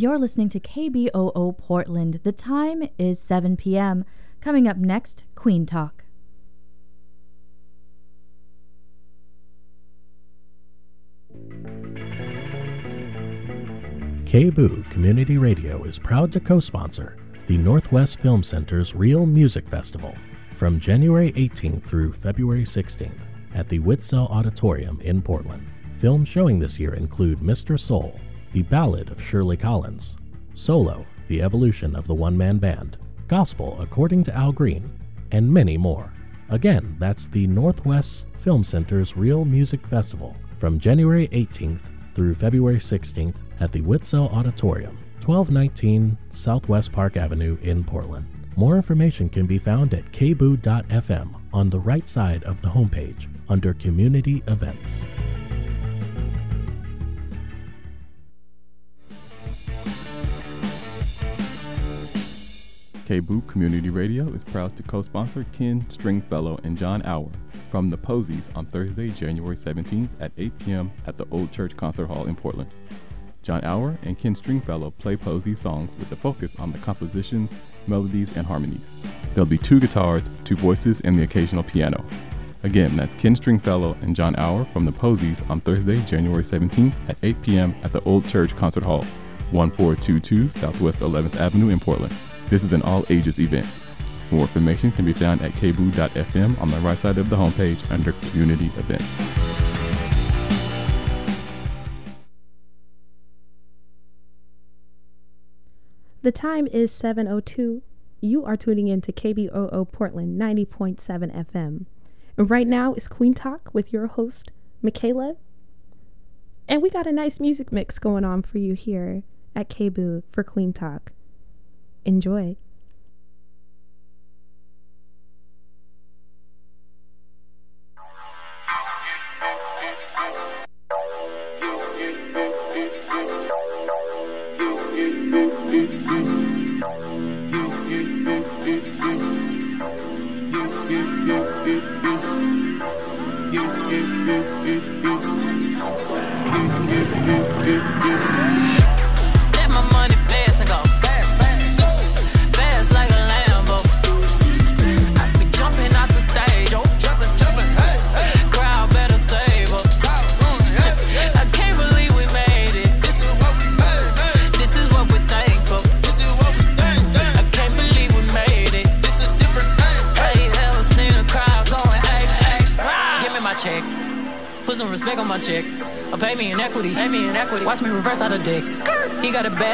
You're listening to KBOO Portland. The time is 7 p.m. Coming up next, Queen Talk. KBOO Community Radio is proud to co sponsor the Northwest Film Center's Real Music Festival from January 18th through February 16th at the Witzel Auditorium in Portland. Films showing this year include Mr. Soul, The Ballad of Shirley Collins, Solo, The Evolution of the One Man Band, Gospel According to Al Green, and many more. Again, that's the Northwest Film Center's Real Music Festival from January 18th through February 16th at the Witzel Auditorium, 1219 Southwest Park Avenue in Portland. More information can be found at kboo.fm on the right side of the homepage under Community Events. KBOO Community Radio is proud to co-sponsor Ken Stringfellow and John Hour from the Posies on Thursday, January 17th at 8 p.m. at the Old Church Concert Hall in Portland. John Hour and Ken Stringfellow play Posey songs with a focus on the compositions, melodies, and harmonies. There'll be two guitars, two voices, and the occasional piano. Again, that's Ken Stringfellow and John Hour from the Posies on Thursday, January 17th at 8 p.m. at the Old Church Concert Hall, 1422 Southwest 11th Avenue in Portland. This is an all ages event. More information can be found at kboo.fm on the right side of the homepage under Community Events. The time is 7:02. You are tuning in to KBOO Portland 90.7 FM. And right now is Queen Talk with your host, Michaela. And we got a nice music mix going on for you here at KBOO for Queen Talk. Enjoy.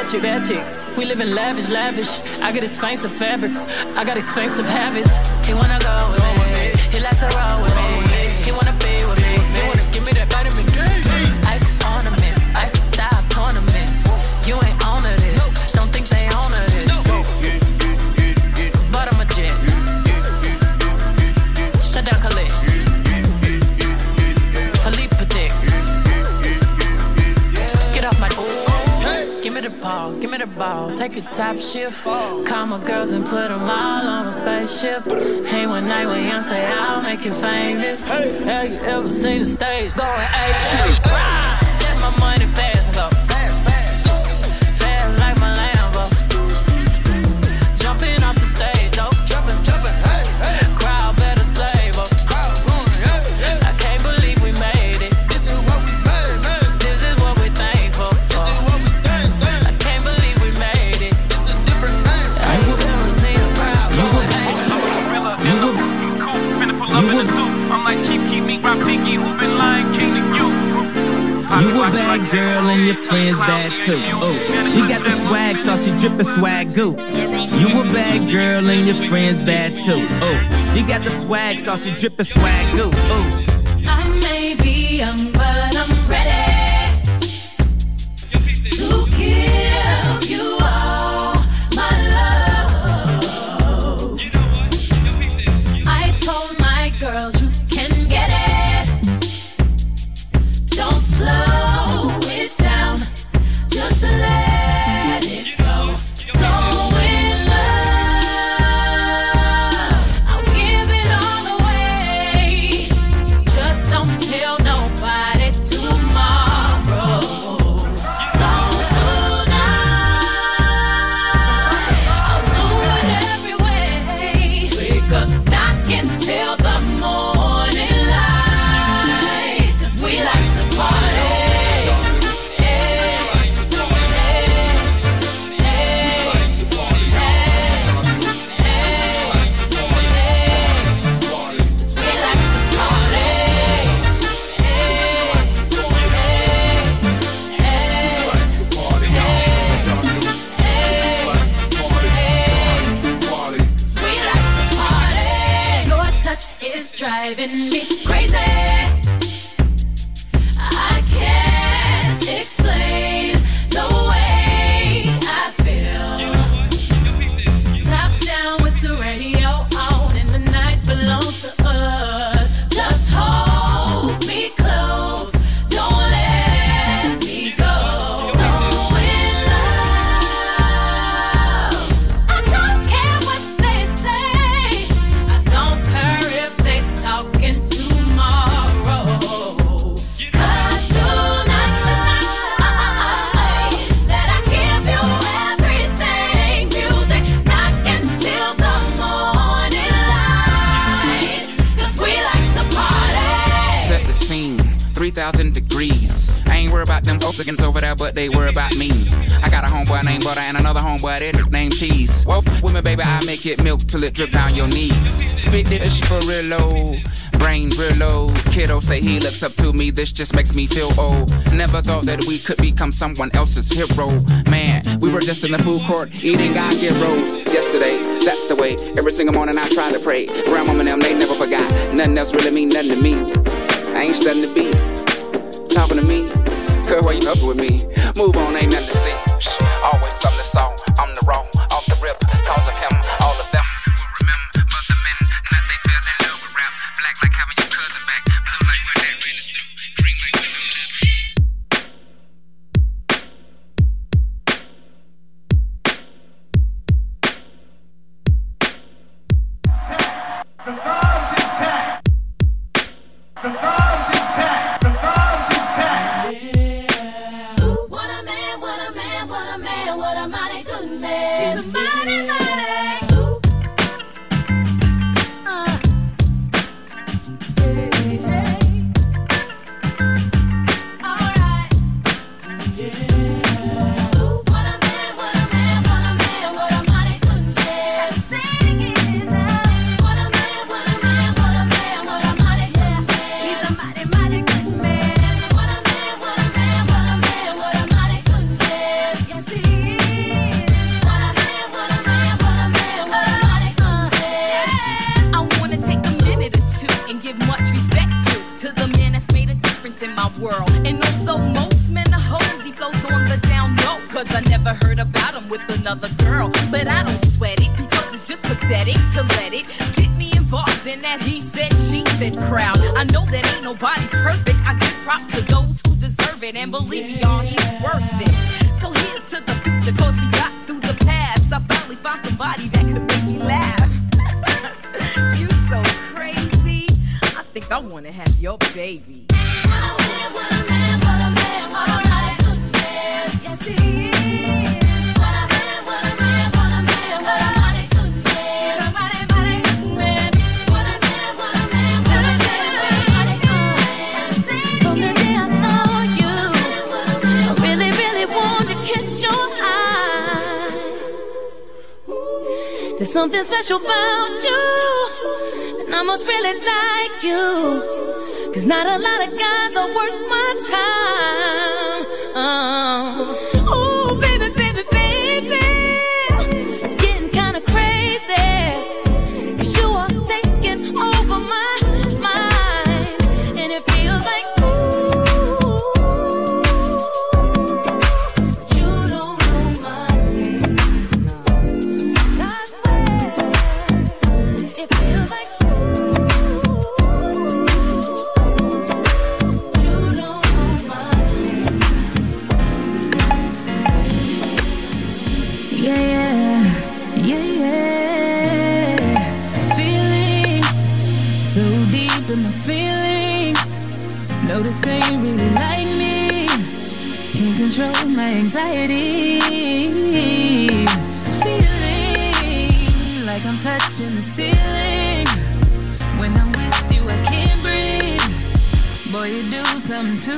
Chick, bad chick. We live in lavish, lavish. I got expensive fabrics. I got expensive habits. He wanna go top shift. Call my girls and put them all on a spaceship. Hey, one night with Beyonce, I'll make you famous. Have you ever seen the stage going ape shit? Girl and your friends bad too. Oh, you got the swag, so she drippin' swag goo. You a bad girl and your friends bad too. Oh, you got the swag, so she drippin' swag goo. Oh. homeboy, that name Cheese. Whoa, with me, baby, I make it milk till it drip down your knees. Spit it, she for real low. Brain real low. Kiddo say he looks up to me, this just makes me feel old. Never thought that we could become someone else's hero. Man, we were just in the food court eating God get rolls yesterday. That's the way. Every single morning I try to pray. Grandma and them, they never forgot. Nothing else really mean nothing to me. I ain't studying to be. Talking to me. Girl, why you up with me? Move on, ain't nothing to see. Always I'm the song, I'm the wrong. y'all, he's worth it. So here's to the future, cause we got through the past. I finally found somebody that could make me laugh. you so crazy. I think I wanna have your baby. I don't care something special about you, and I must really like you. Cause not a lot of guys are worth my time. touching the ceiling. When I'm with you, I can't breathe. Boy, you do something to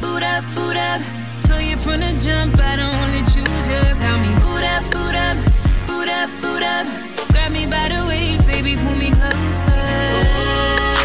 boot up, boot up. Tell you from the jump, I don't wanna choose you. Got me boot up, boot up, boot up, boot up. Grab me by the waist, baby, pull me closer. Ooh.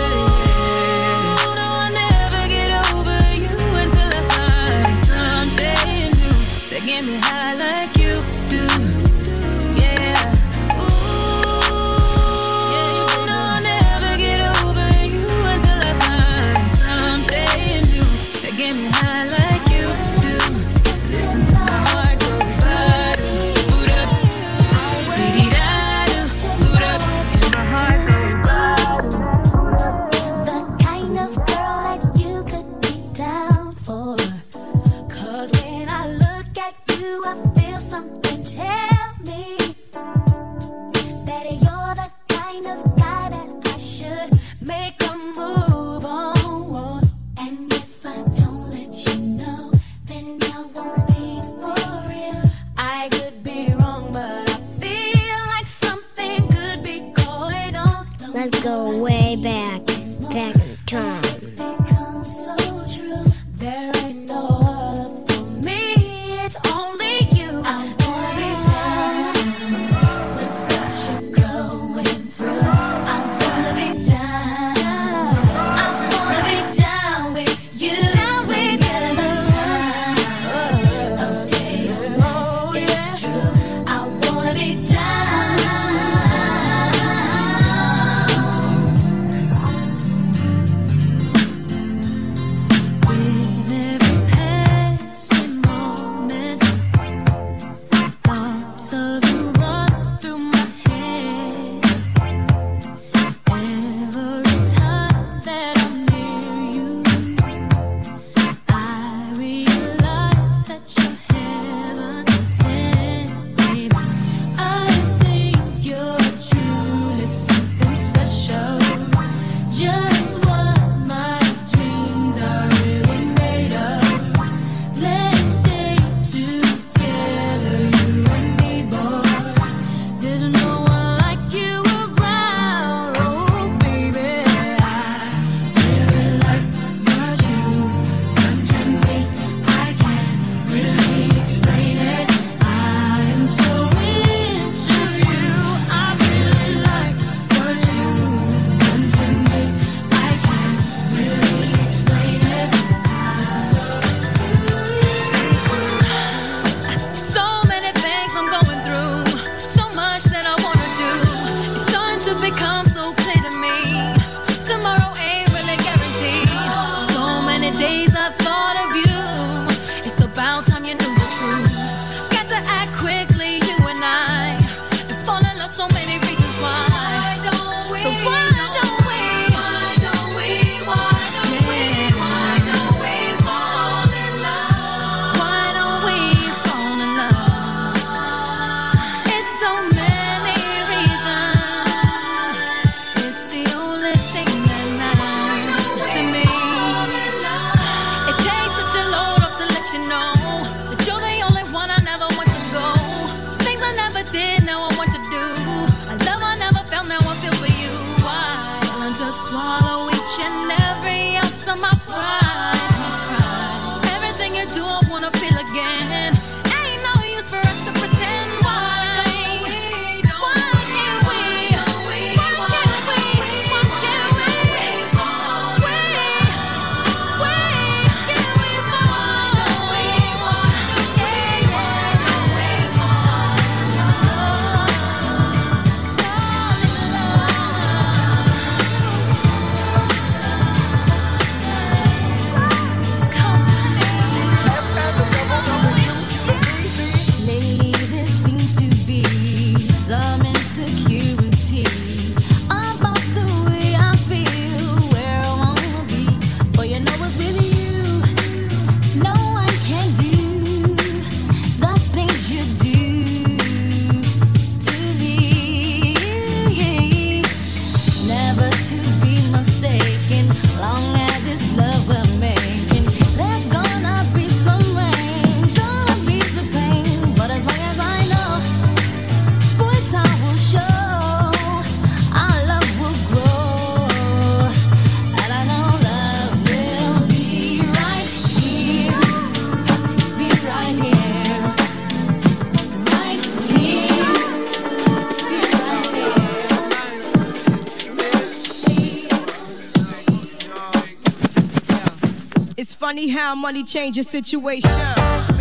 Funny how money changes situation.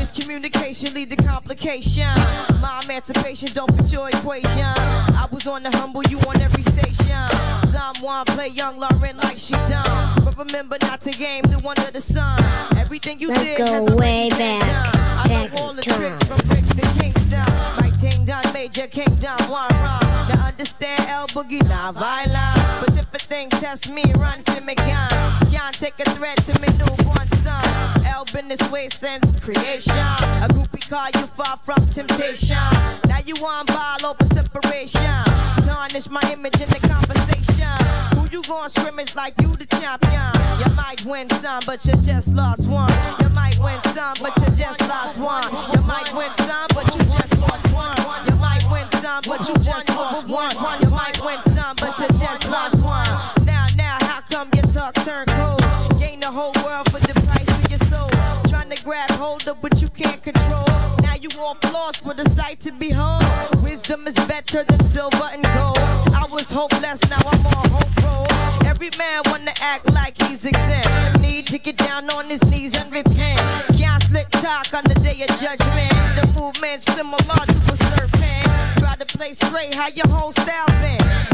Miscommunication lead to complication. My emancipation don't fit your equation. I was on the humble, you on every station. Someone play young Lauren like she done. But remember not to game the one of the sun. Everything you Let's did go has way back. I Back know all the time. tricks from bricks to Kingston. My ting done, major kingdom, one wrong. Now understand L Boogie, not violent. But if a thing test me, run for me gun. Can't take a threat to me newborn son. L been this way since creation. A groupie call you far from temptation. Now you on ball over separation. Tarnish my image in the conversation. Who you gon' scrimmage like you the champion? You might win some, but you just lost one. You might win some, but you just lost one. You might win some, but you just lost one. You might win some, but you just lost one. You might win some, but you just lost one. Now, now, how come your talk turn cold? Gain the whole world grab hold of what you can't control. Now you off lost with a sight to behold. Wisdom is better than silver and gold. I was hopeless, now I'm on hope roll. Every man wanna act like he's exempt. Need to get down on his knees and repent. Can't slick talk on the day of judgment. The movement's similar to a serpent. Try to play straight, how your whole style been.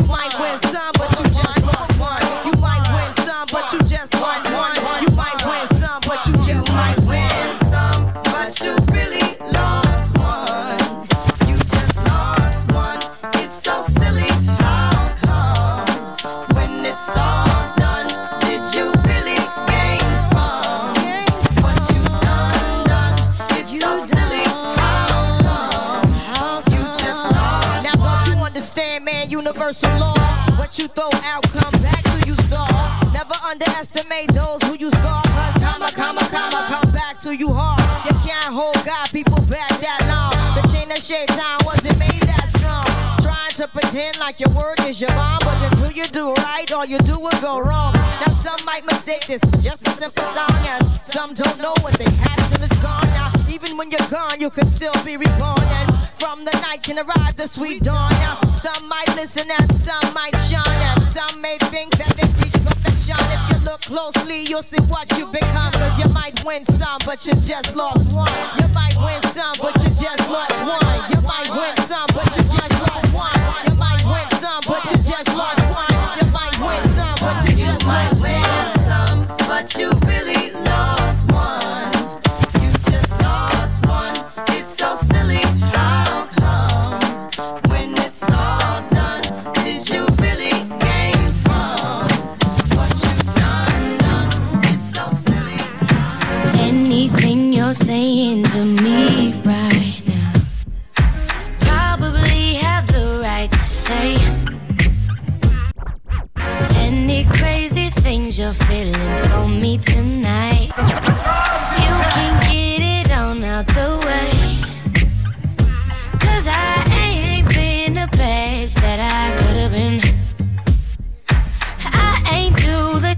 to you hard. You can't hold God, people back that long. The chain of shaitan wasn't made that strong. Trying to pretend like your word is your bond, but until you do right, all you do will go wrong. Now some might mistake this for just a simple song, and some don't know what they have till it's gone. Now even when you're gone, you can still be reborn, and from the night can arrive the sweet dawn. Now some might listen and some might shine, and some may think that they reach perfection. If look closely, you'll see what you become. Cause you might win some, but you just lost one. You might win some, but you just lost one. You might win some, but you just lost one. You might win some, but you just lost one. You might win some, but you just lost one. But you you're feeling for me tonight, you can get it on out the way. Cause I ain't been the best that I could have been. I ain't do the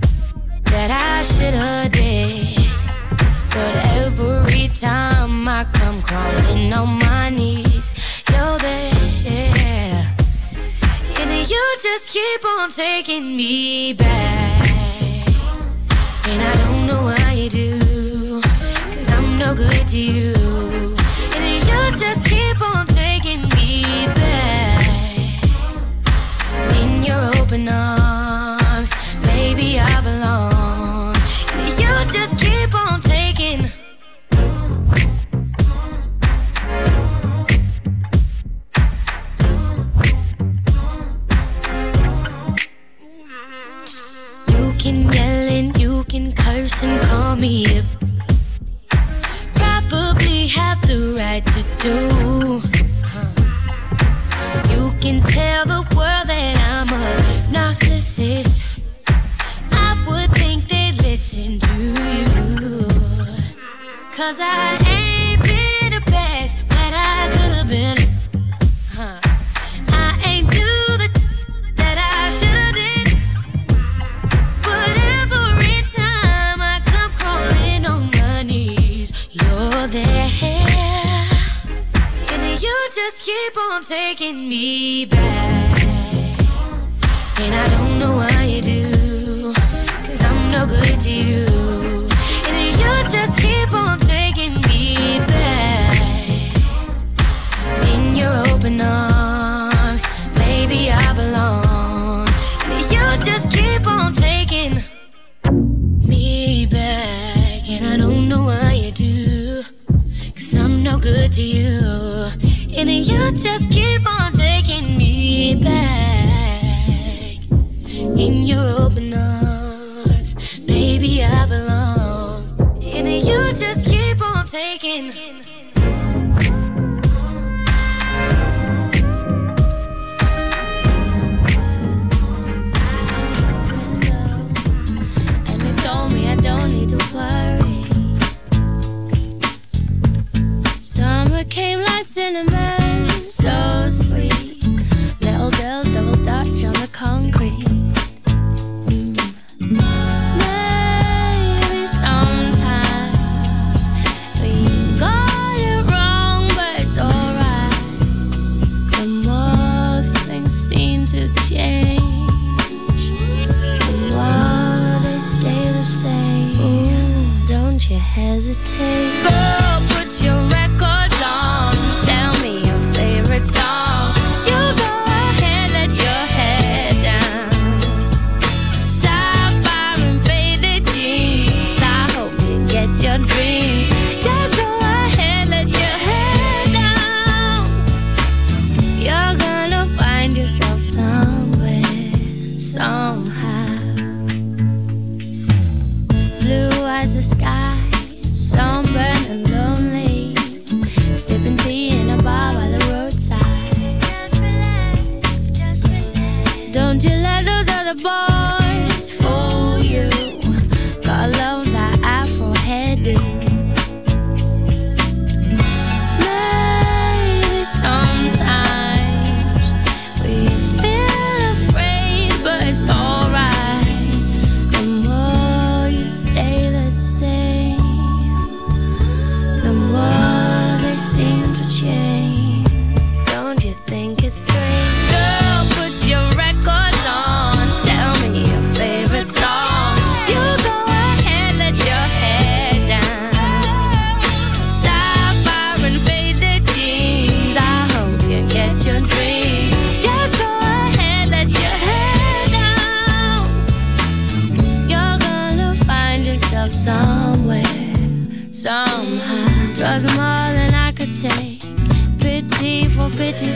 that I should have did. But every time I come crawling on my knees, you're there. And you just keep on taking me back. And I don't know why you do, cause I'm no good to you. And you just keep on taking me back. In your open arms, maybe I belong. And you just keep on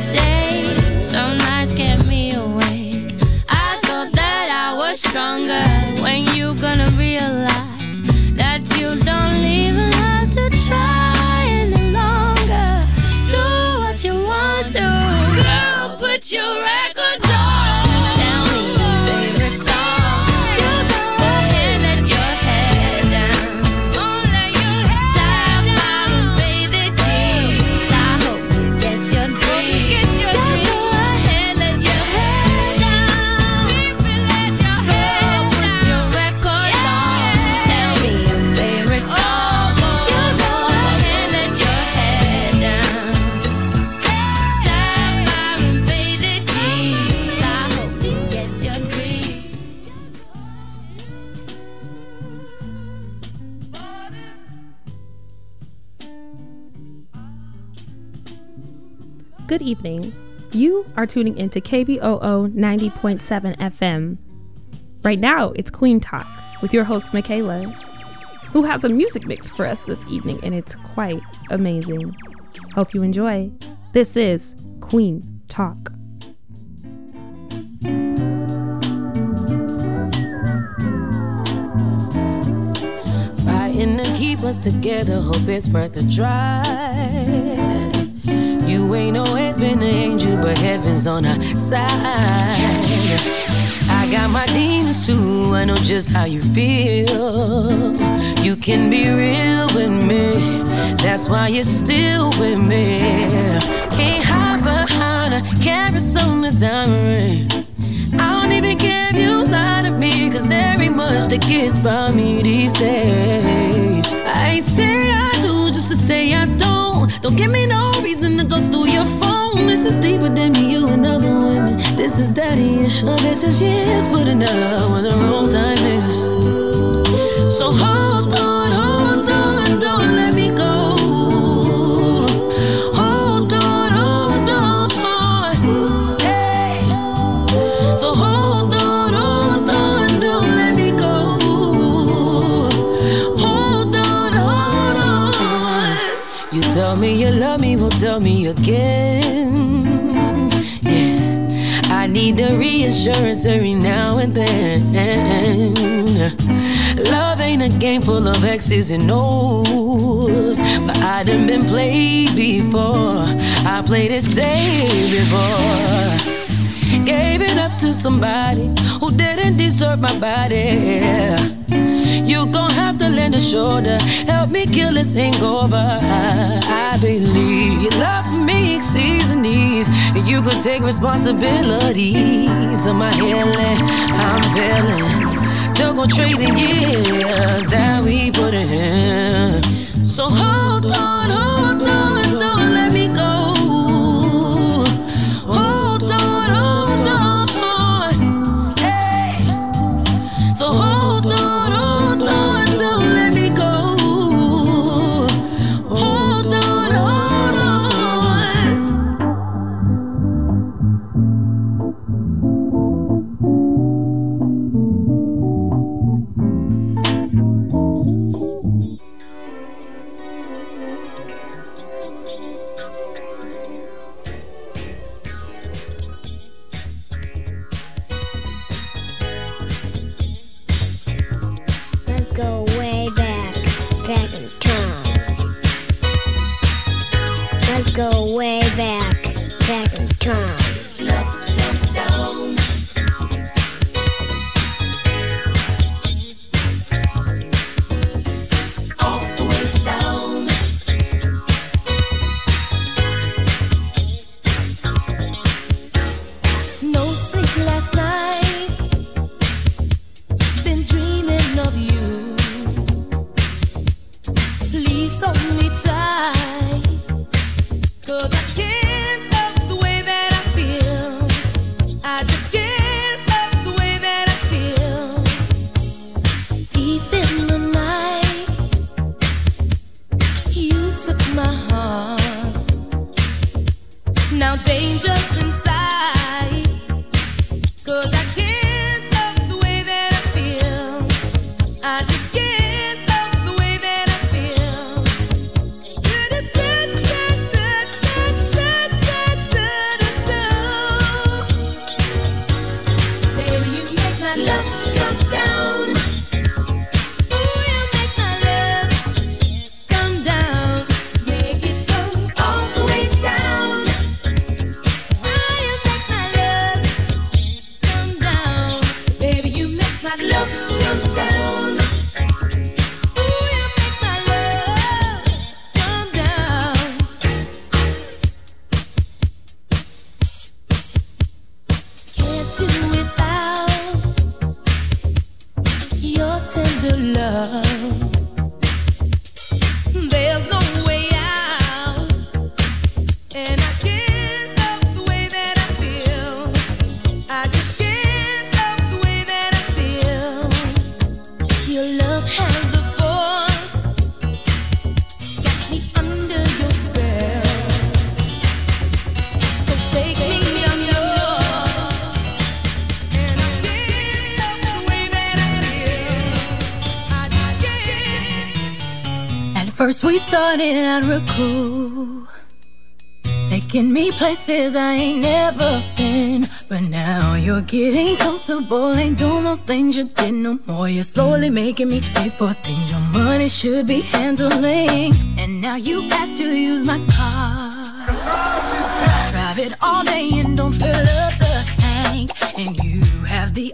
say some nights get me awake. I thought that I was stronger. When you gonna realize that you don't even have to try any longer? Do what you want to, girl. Put your good evening. You are tuning into KBOO 90.7 FM. Right now, it's Queen Talk with your host, Michaela, who has a music mix for us this evening, and it's quite amazing. Hope you enjoy. This is Queen Talk. Fighting to keep us together, hope it's worth a try. You ain't always been an angel, but heaven's on our side. I got my demons too, I know just how you feel. You can be real with me, that's why you're still with me. Can't hide behind a Arizona diamond ring. I don't even care if you lie to me, cause there ain't much to gets by me these days. I say I do just to say I don't. Don't give me no is daddy issues. This is years putting out when the wrong time need the reassurance every now and then. Love ain't a game full of X's and O's, but I done been played before. I played it safe before. Gave it up to somebody who didn't deserve my body. You gon' have to lend a shoulder, help me kill this hangover. I believe your love me exceeds the needs, you could take responsibilities of my healing. I'm feeling. Don't go trade the years that we put in. So hold on, hold on, started out real taking me places I ain't never been. But now you're getting comfortable, ain't doing those things you did no more. You're slowly making me pay for things your money should be handling. And now you ask to use my car. Drive it all day and don't fill up the tank. And you have the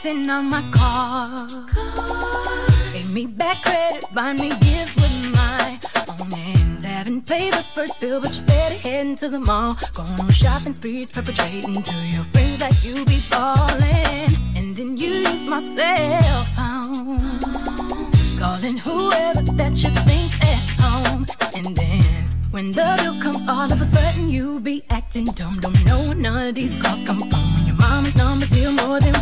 sitting on my car. Pay me back credit, buy me gifts with my own hands. Haven't paid the first bill, but you said heading to the mall. Going on shopping sprees, perpetrating to your friends that like you be falling. And then you use my cell phone. Calling whoever that you think at home. And then when the bill comes, all of a sudden you be acting dumb. Don't know none of these calls come from. Your mama's numbers here more than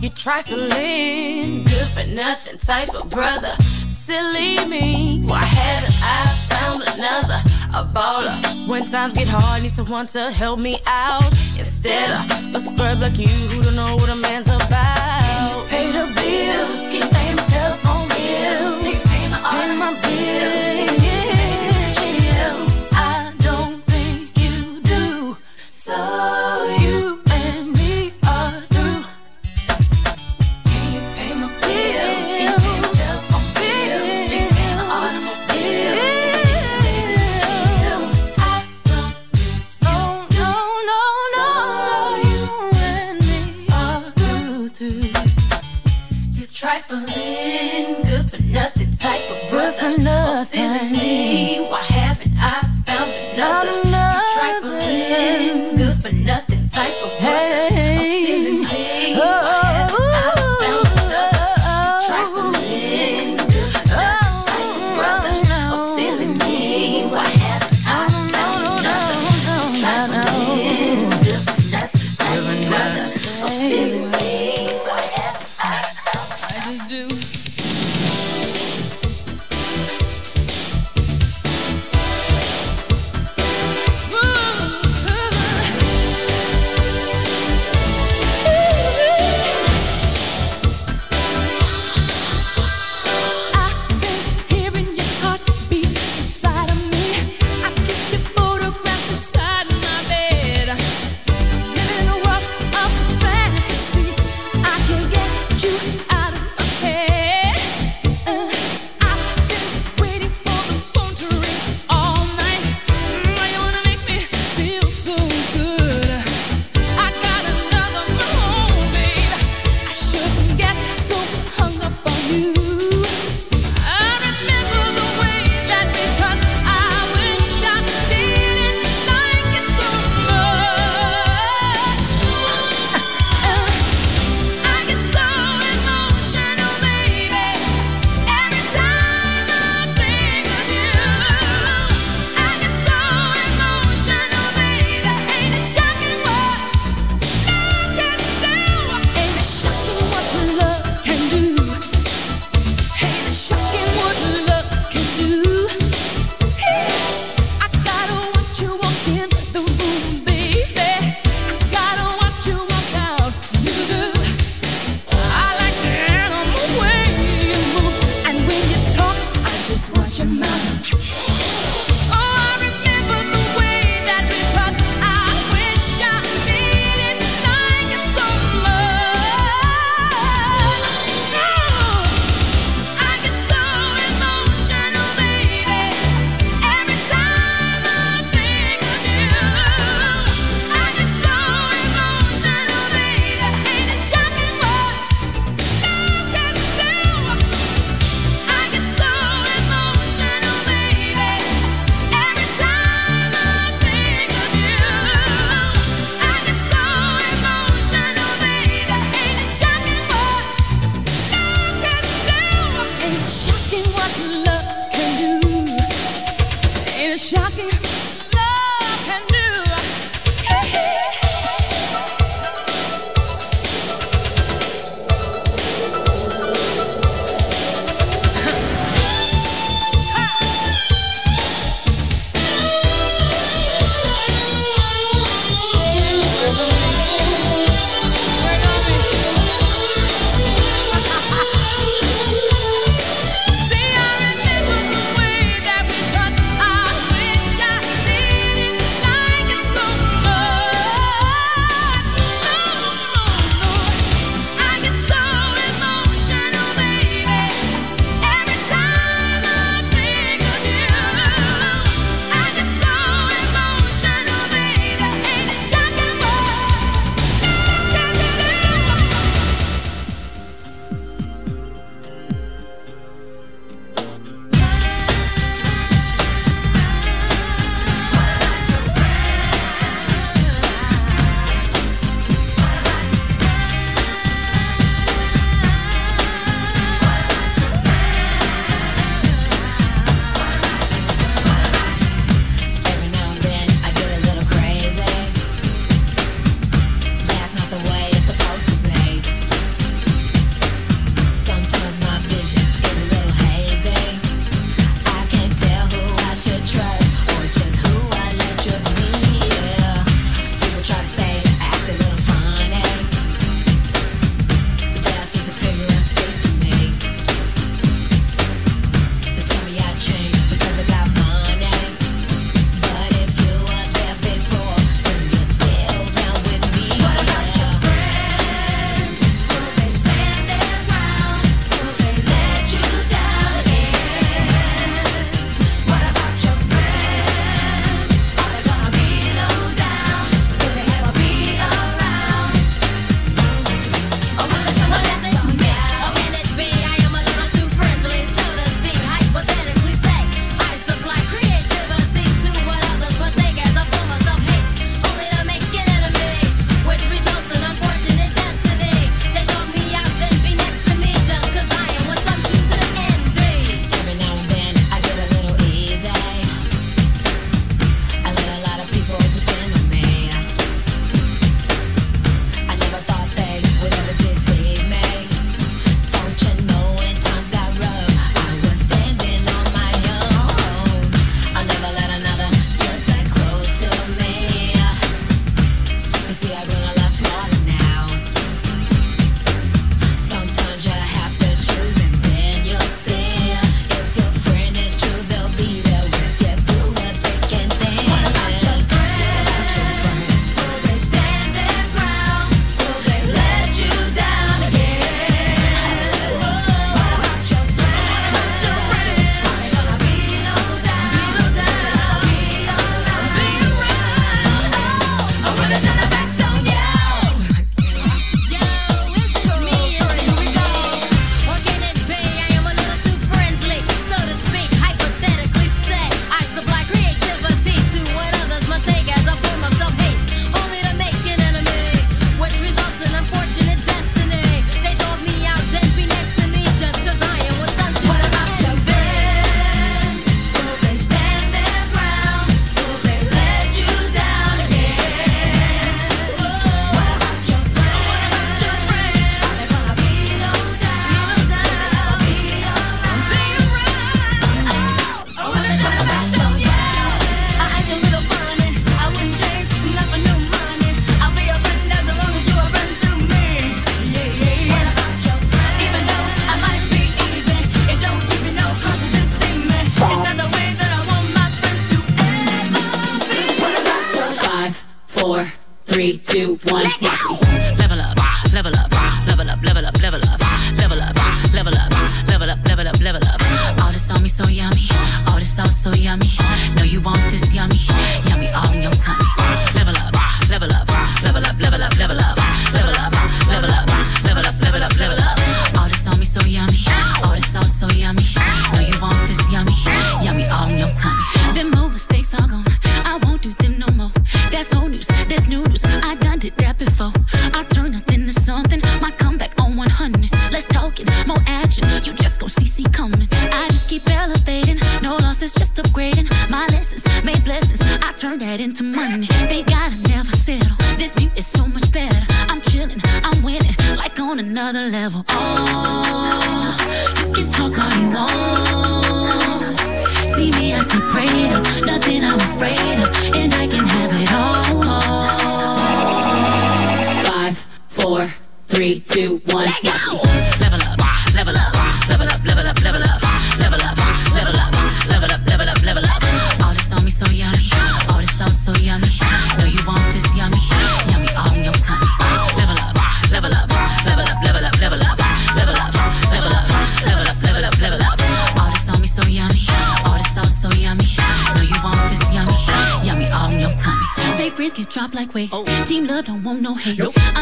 you trifling, good for nothing type of brother. Silly me, why hadn't I found another? A baller. When times get hard, need someone to help me out. Instead of a scrub like you who don't know what a man's about. Can you Pay the bills, keep paying telephone bills, keep paying my bills.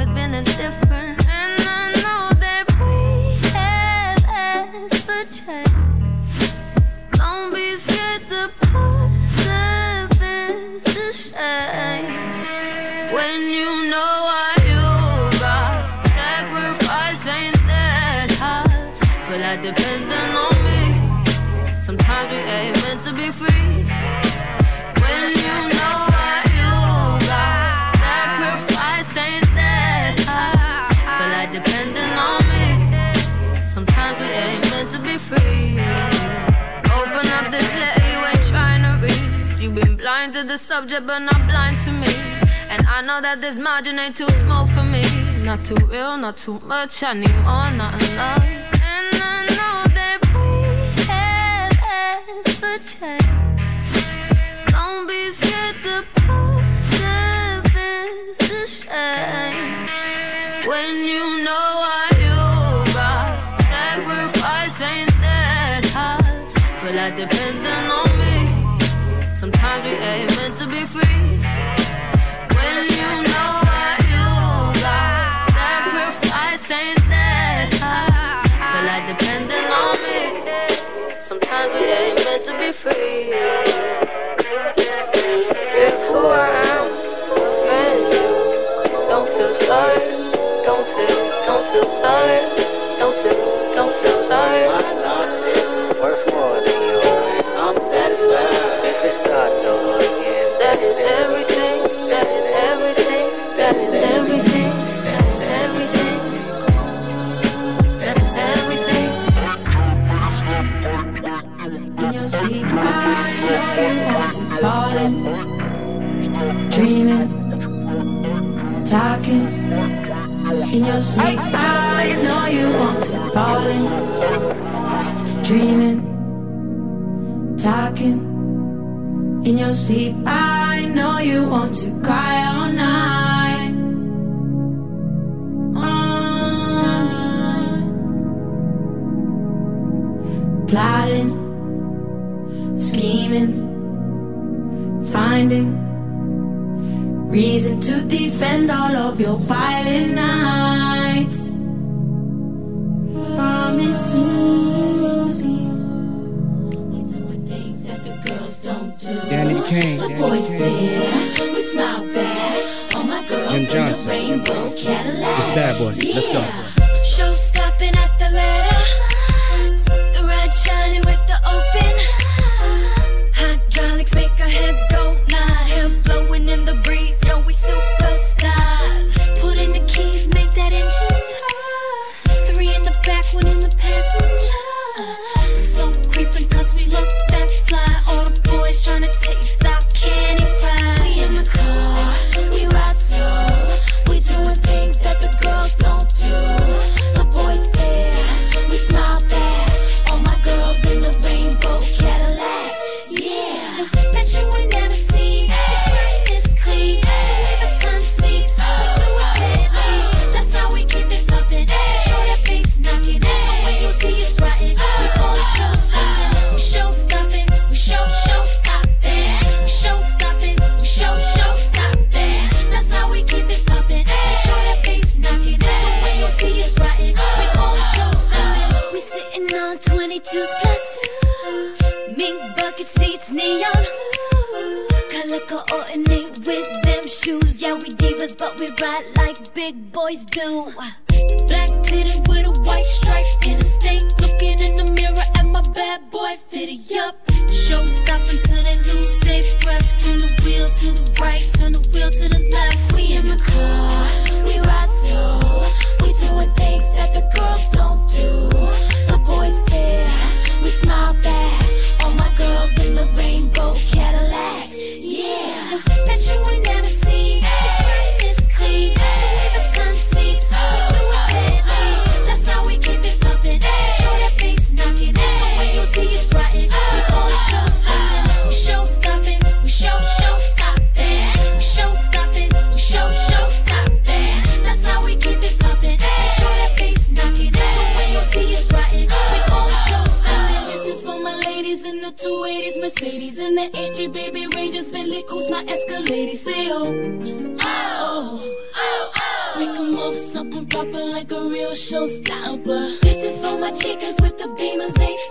always been indifferent. to the subject, but not blind to me. And I know that this margin ain't too small for me. Not too real, not too much. I need more, not enough. And I know that we have asked for. Don't be scared to put the to shame when you know I. to be free. If who I am offends you, don't feel sorry. Don't feel, don't feel sorry. Don't feel, don't feel sorry. My loss is worth more than yours. I'm satisfied if it starts over again. That is everything. That is everything. That is everything. I know you want to falling, dreaming, talking. In your sleep, I know you want to falling, dreaming, talking. In your sleep, I know you want to cry all night. All. Plotting finding reason to defend all of your violent nights. Promise me we're doing things that the girls don't do. Danity Kane. The Danny boys Kane. we smile back. All my girls Jim in the Johnson. rainbow Cadillac. This bad boy. Let's go. Bucket seats, neon. Color coordinate with them shoes. Yeah, we divas, but we ride like big boys do. Black titted with a white stripe and a stain. Looking in the mirror at my bad boy fitted up. Show stop until they lose their breath. Turn the wheel to the right, turn the wheel to the left. We in the car, we ride slow. We doing things that the girls don't do. The rainbow like a real showstopper. This is for my chicas with the Beamers, A6s,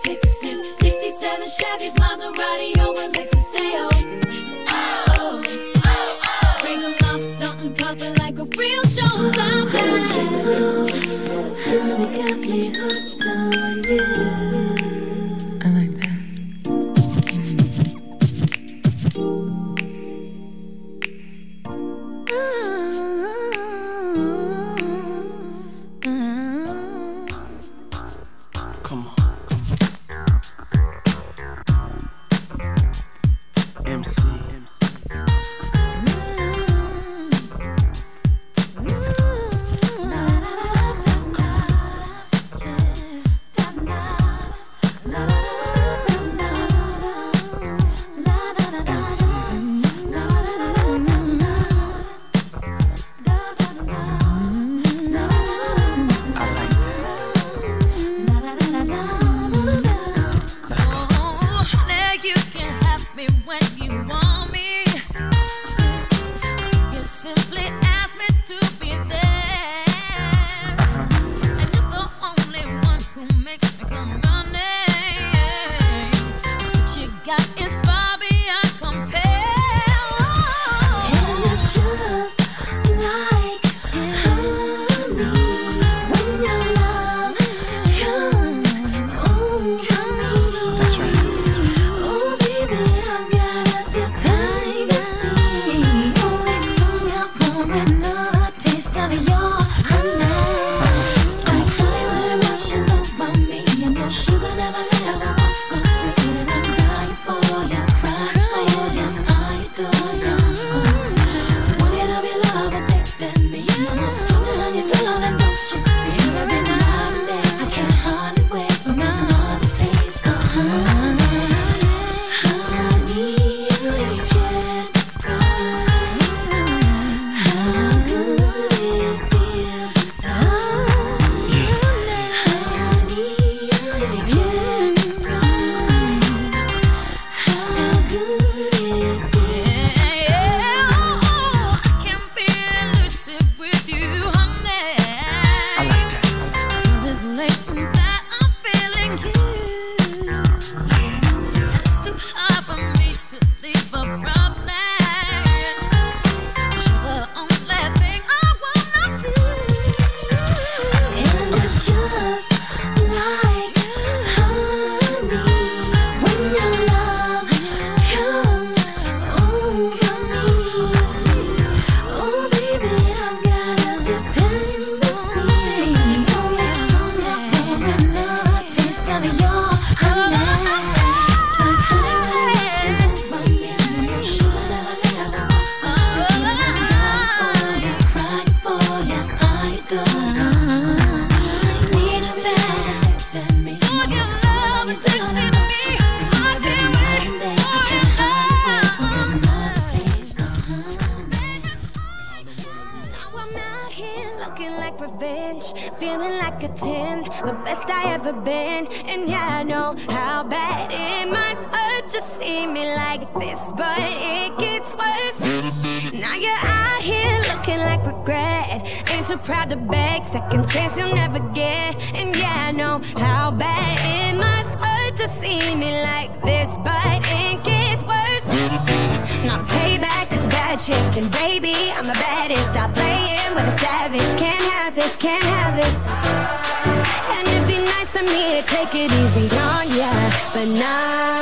take it easy on ya, but not.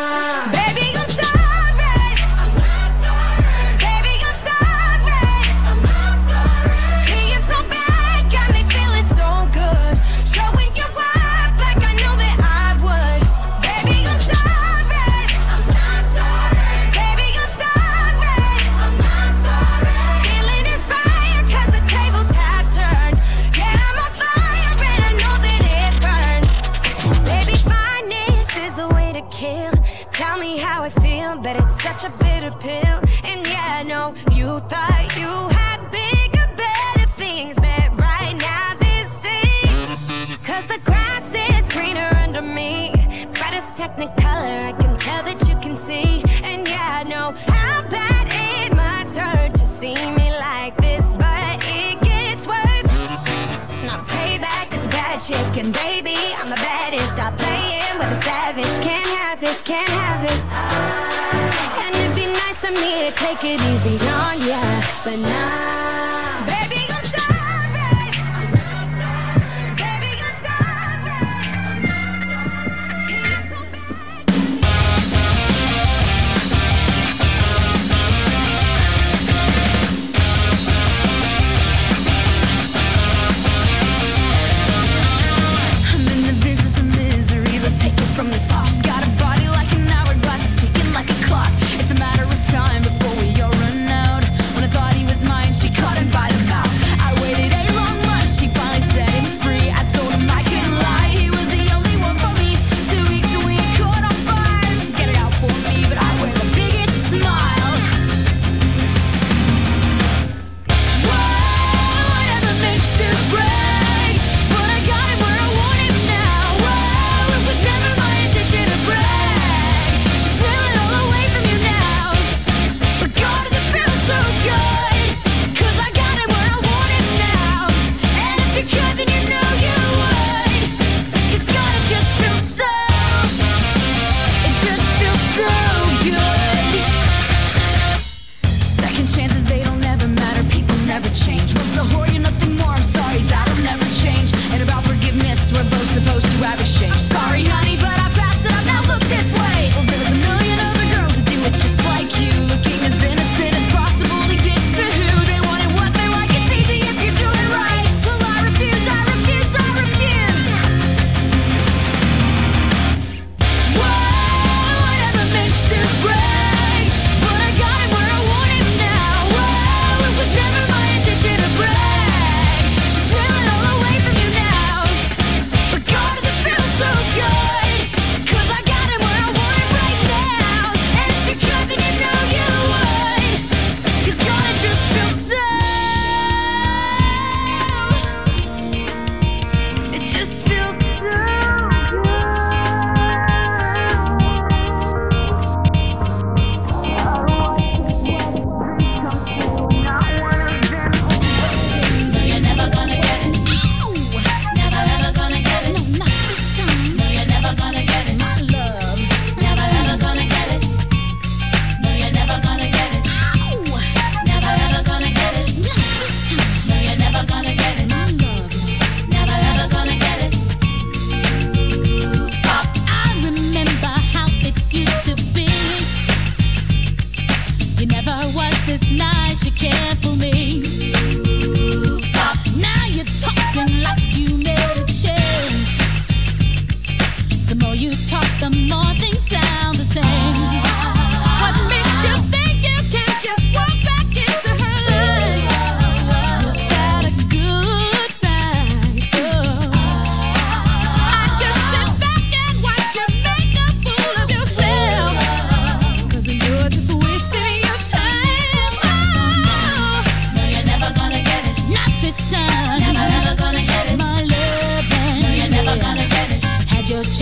take it easy on ya, but now.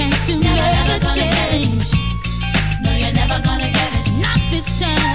chance to never, never change. change. No, you're never gonna get it. Not this time.